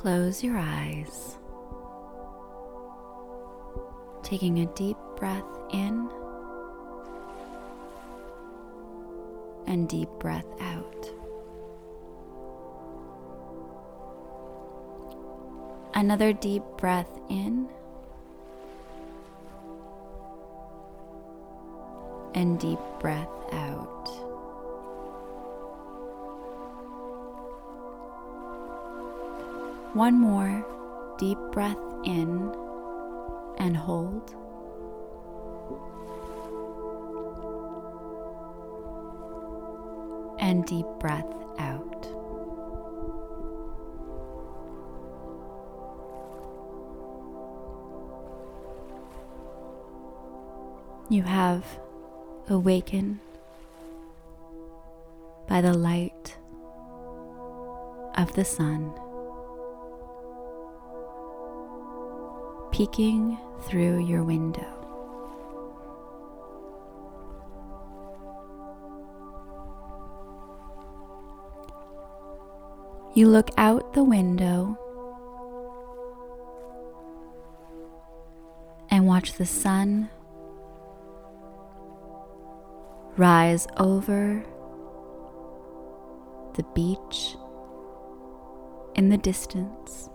close your eyes, taking a deep breath in and deep breath out. Another deep breath in and deep breath out. One more deep breath in and hold. And deep breath out. You have awakened by the light of the sun. Peeking through your window. You look out the window and watch the sun rise over the beach in the distance.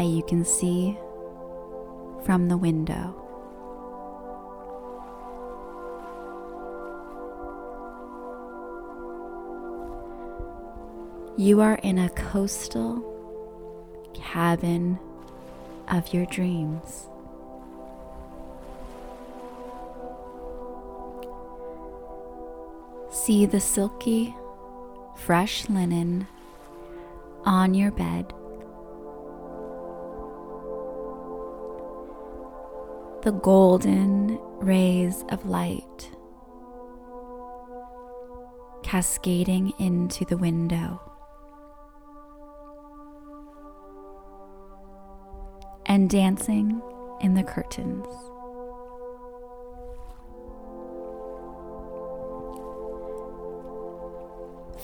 That you can see from the window. You are in a coastal cabin of your dreams. See the silky, fresh linen on your bed the golden rays of light cascading into the window. And dancing in the curtains.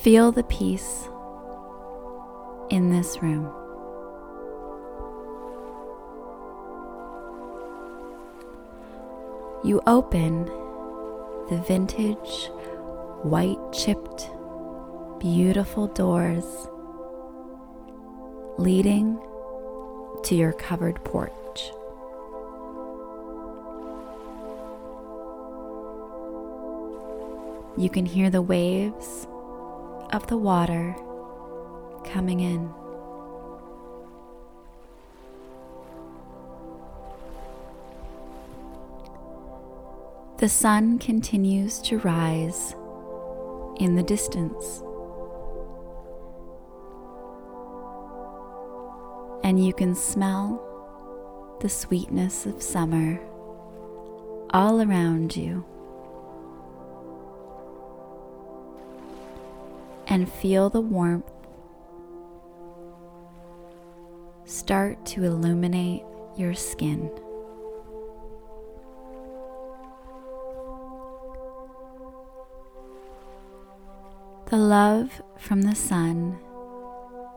Feel the peace in this room. You open the vintage, white chipped, beautiful doors leading to your covered porch. You can hear the waves of the water coming in. The sun continues to rise in the distance. And you can smell the sweetness of summer all around you. And feel the warmth start to illuminate your skin. The love from the sun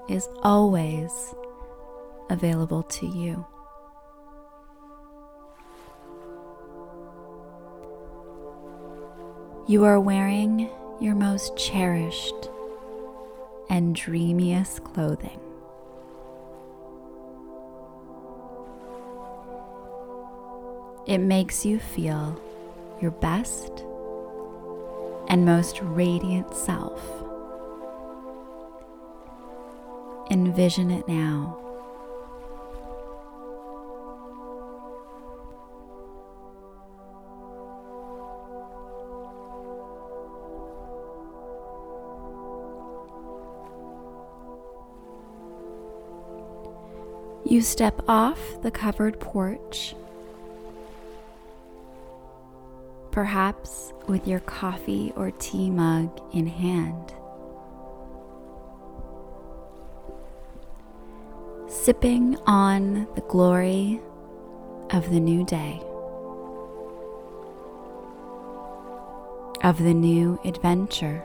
is always available to you. You are wearing your most cherished and dreamiest clothing. It makes you feel your best and most radiant self. Envision it now. You step off the covered porch perhaps with your coffee or tea mug in hand. Sipping on the glory of the new day, of the new adventure.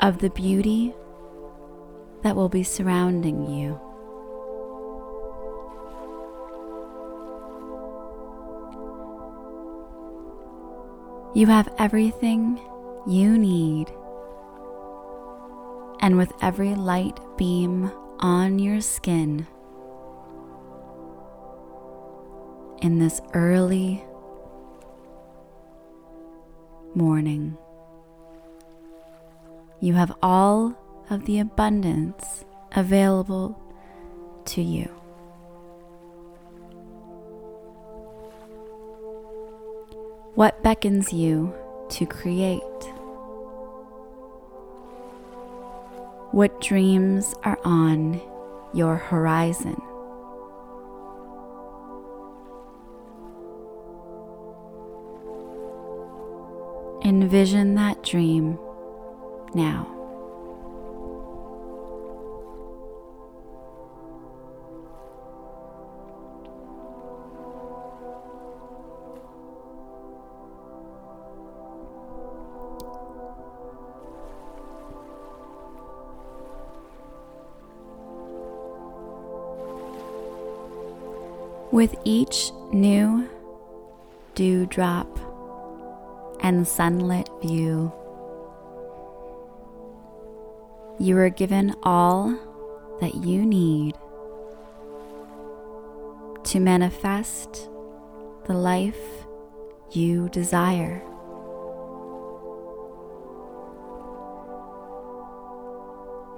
of the beauty that will be surrounding you. You have everything you need, and with every light beam on your skin in this early morning. You have all of the abundance available to you. What beckons you to create? What dreams are on your horizon? Envision that dream now. With each new dewdrop and sunlit view, you are given all that you need to manifest the life you desire.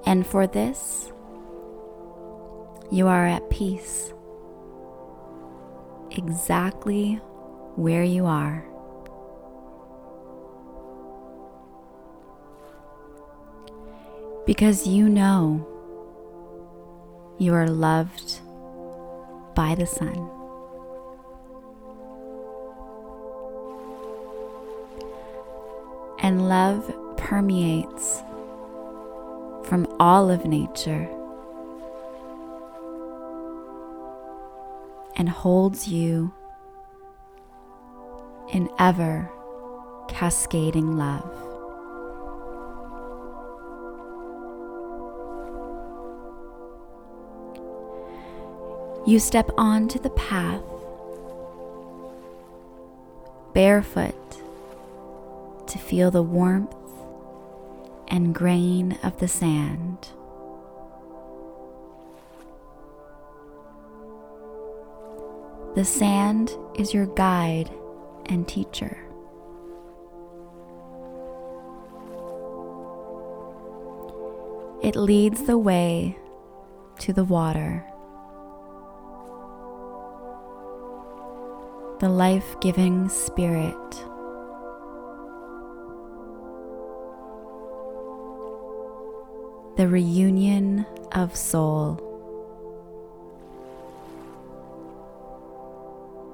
And for this, you are at peace exactly where you are. Because you know you are loved by the sun. And love permeates from all of nature and holds you in ever cascading love. You step onto the path barefoot to feel the warmth and grain of the sand. The sand is your guide and teacher. It leads the way to the water, the life giving spirit. The reunion of soul.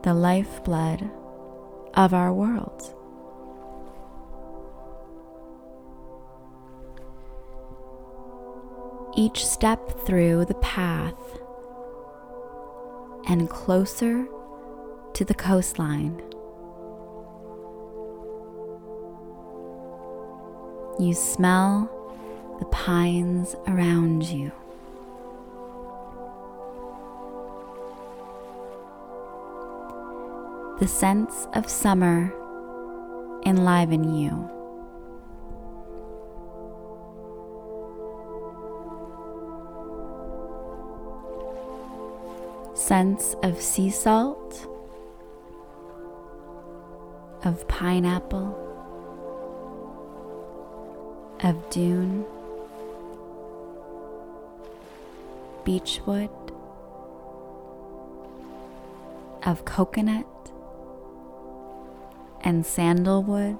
The lifeblood of our world. Each step through the path and closer to the coastline. You smell the pines around you. The sense of summer enliven you. Sense of sea salt, of pineapple, of dune, beechwood, of coconut, and sandalwood.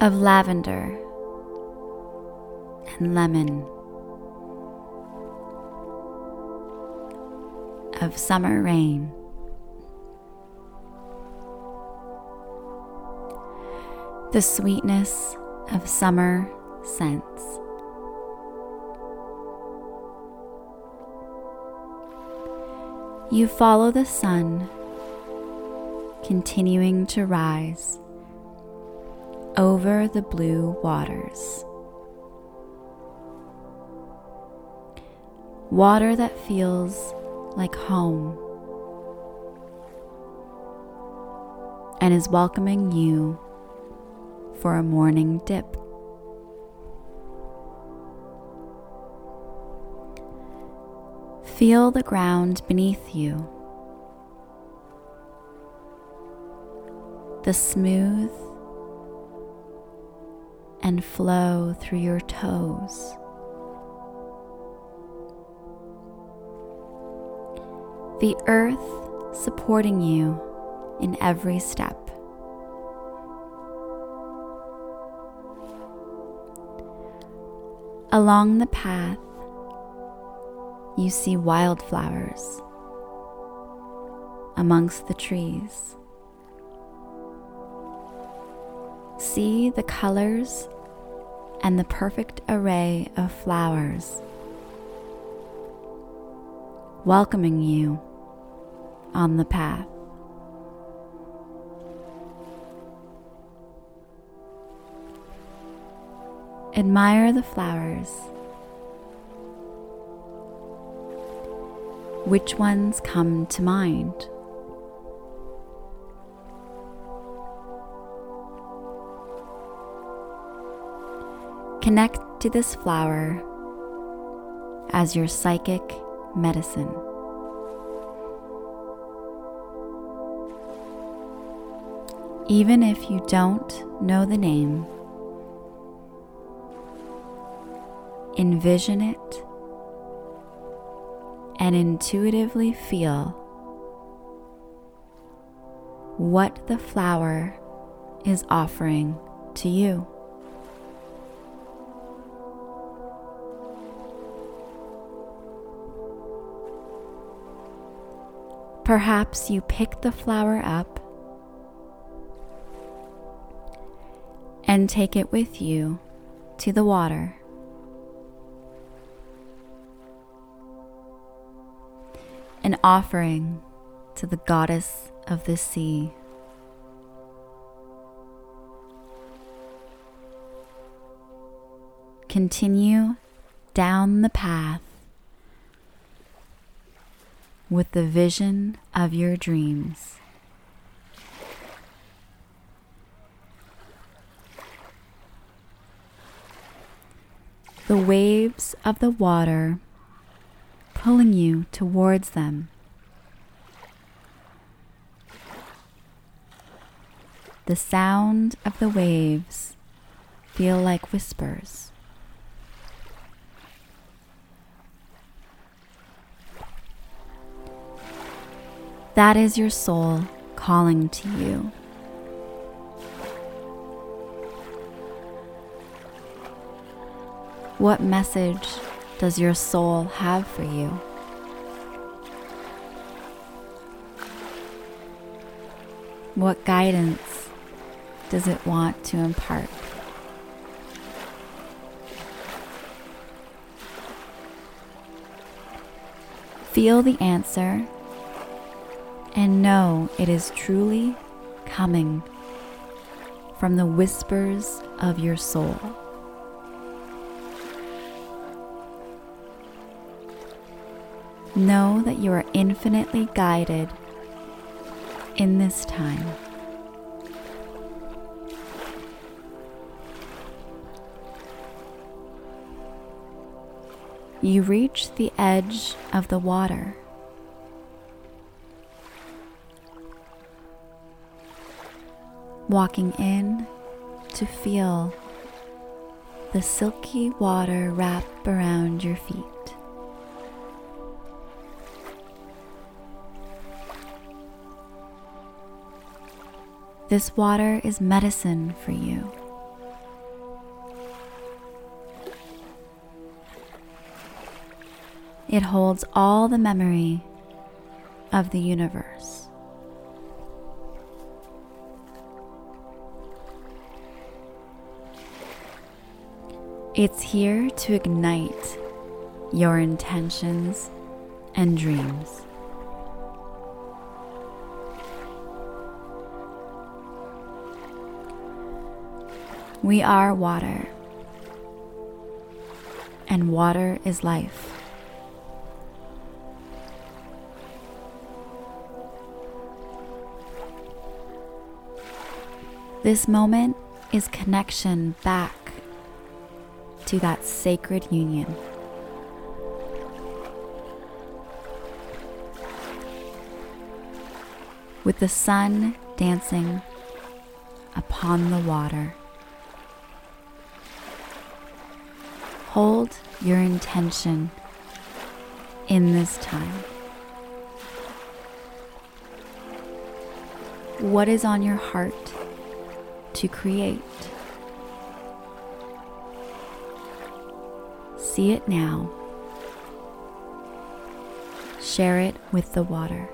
Of lavender and lemon, of summer rain. The sweetness of summer scents. You follow the sun, continuing to rise over the blue waters. Water that feels like home and is welcoming you for a morning dip. Feel the ground beneath you. The smooth and flow through your toes. The earth supporting you in every step. Along the path, you see wildflowers amongst the trees. See the colors and the perfect array of flowers welcoming you on the path. Admire the flowers. Which ones come to mind? Connect to this flower as your psychic medicine. Even if you don't know the name, envision it and intuitively feel what the flower is offering to you. Perhaps you pick the flower up and take it with you to the water. An offering to the goddess of the sea. Continue down the path with the vision of your dreams. The waves of the water pulling you towards them. The sound of the waves feel like whispers. That is your soul calling to you. What message does your soul have for you? What guidance does it want to impart? Feel the answer and know it is truly coming from the whispers of your soul. Know that you are infinitely guided in this time. You reach the edge of the water. walking in to feel the silky water wrap around your feet. This water is medicine for you. It holds all the memory of the universe. It's here to ignite your intentions and dreams. We are water, and water is life. This moment is connection back to that sacred union. With the sun dancing upon the water. Hold your intention in this time. What is on your heart to create? See it now. Share it with the water.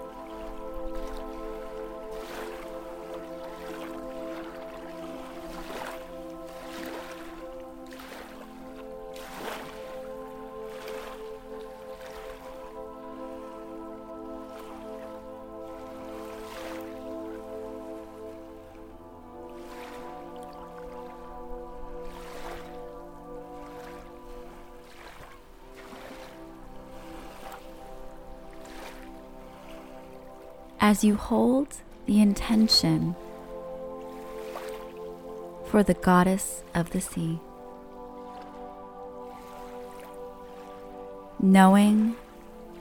As you hold the intention for the goddess of the sea. Knowing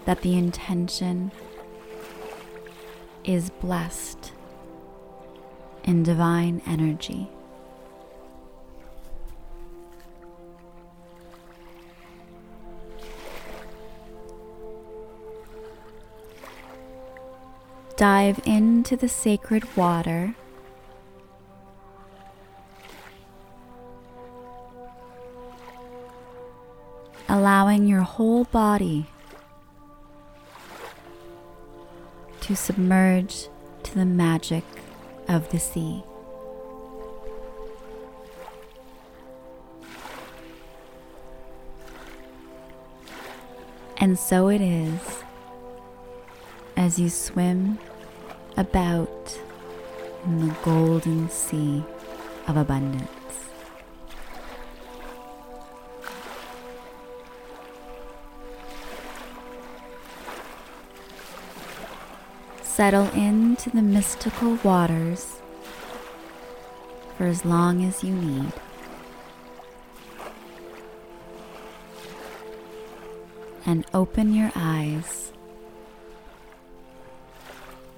that the intention is blessed in divine energy. Dive into the sacred water. Allowing your whole body to submerge to the magic of the sea. And so it is as you swim about in the golden sea of abundance. Settle into the mystical waters for as long as you need. And open your eyes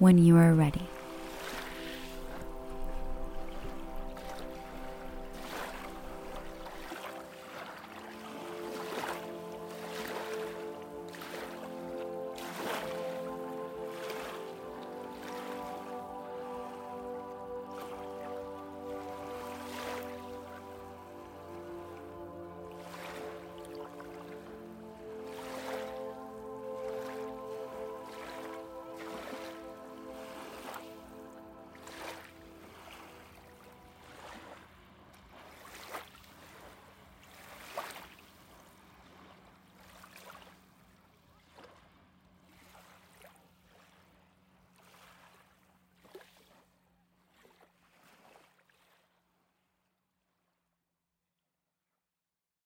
when you are ready.